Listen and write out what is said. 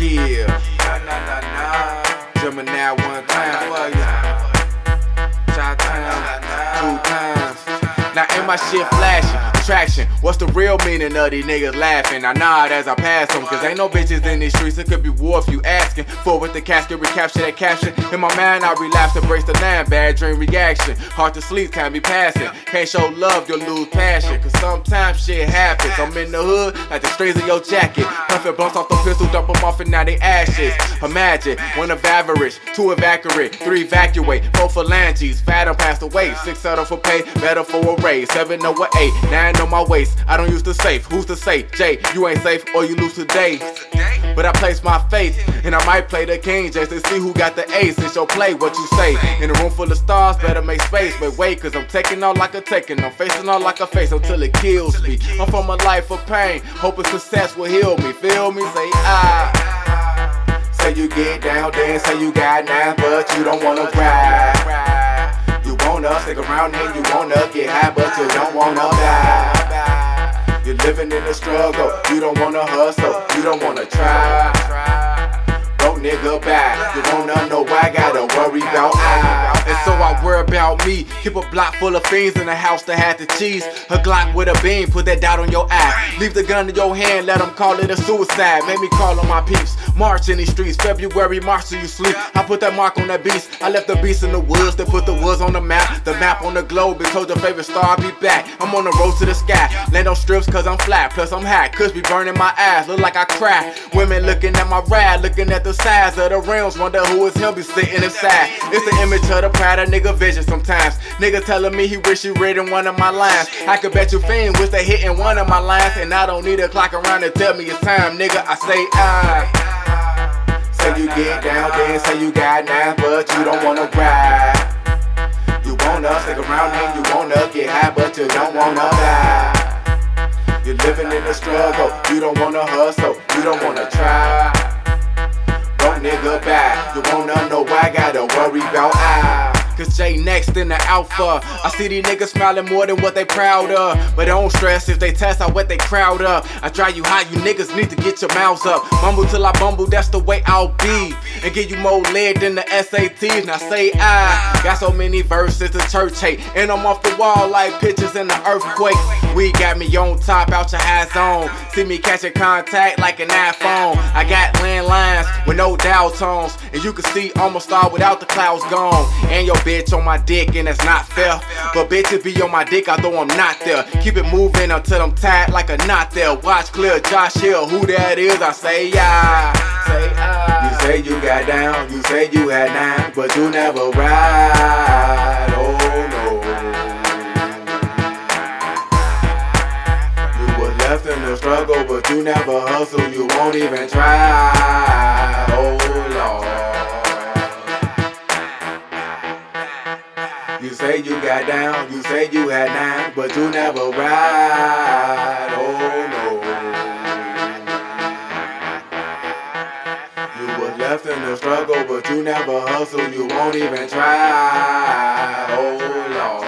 Yeah, nah, nah, nah, nah. Gemini one time for. Shot time, two times. Now ain't my shit flashing? Traction. What's the real meaning of these niggas laughing? I nod as I pass them, cause ain't no bitches in these streets. It could be war if you asking. For with the casket, recapture that caption. In my mind, I relapse, embrace the land. Bad dream reaction. Hard to sleep, time be passing. Can't show love, you'll lose passion. Cause sometimes shit happens. I'm in the hood, like the strings of your jacket. Puffin' blunts off the pistol, dump them off, and now they ashes. Imagine one of average, two evacuate, three evacuate, four phalanges. Fathom passed away, six settle for pay, better for a raise. Seven over eight, nine on my waist. I don't use the safe. Who's to say, Jay, you ain't safe or you lose today? But I place my faith, and I might play the king just to see who got the ace. It's your play, what you say. In a room full of stars, better make space. But wait, cause I'm taking all like a taking. I'm facing all like a face until it kills me. I'm from a life of pain, hoping success will heal me. Feel me? Say, ah. Say you get down, then say you got nine, but you don't wanna ride. Wanna stick around and you wanna get high, but you don't wanna die. You're living in the struggle. You don't wanna hustle. You don't wanna try. Broke nigga back. You wanna know why? Gotta worry about I. And so I worry about me. Keep a block full of fiends in the house that had the cheese. A Glock with a beam, put that dot on your eye. Leave the gun in your hand, let them call it a suicide. Make me call on my peeps. March in these streets, February, March till you sleep. I put that mark on that beast. I left the beast in the woods, they put the woods on the map. The map on the globe, it told your favorite star I'll be back. I'm on the road to the sky. Land on strips cause I'm flat, plus I'm hot. Kush be burning my ass, look like I cry. Women looking at my ride, looking at the size of the rims. Wonder who is him be sitting inside. It's the image of the pride of nigga vision sometimes. Nigga telling me he wish he read in one of my lines. I could bet you fiend wish they hitting one of my lines. And I don't need a clock around to tell me it's time, nigga. I say I. Say you get down, then say you got nine, but you don't wanna ride. You wanna stick around and you wanna get high, but you don't wanna die. You're living in the struggle, you don't wanna hustle, you don't wanna try. Broke nigga back, you wanna know why, I gotta worry about I. Cause Jay next in the alpha. I see these niggas smiling more than what they proud of. But don't stress if they test out what they crowd up. I drive you high, you niggas need to get your mouths up. Mumble till I bumble, that's the way I'll be. And give you more lead than the SATs. Now say I got so many verses the church hate. And I'm off the wall like pictures in the earthquake. We got me on top, out your high zone. See me catching contact like an iPhone. I got landlines with no dial tones. And you can see almost all without the clouds gone. And your bitch on my dick, and that's not fair. But bitches be on my dick, although I'm not there. Keep it moving until I'm tired like a knot there. Watch clear, Josh Hill, who that is? I say yeah. Say ah. You say you got down, you say you had nine, but you never ride. Oh no. You were left in the struggle, but you never hustle, you won't even try. Say you got down, you say you had nine, but you never ride. Oh no. You were left in the struggle, but you never hustle, you won't even try. Oh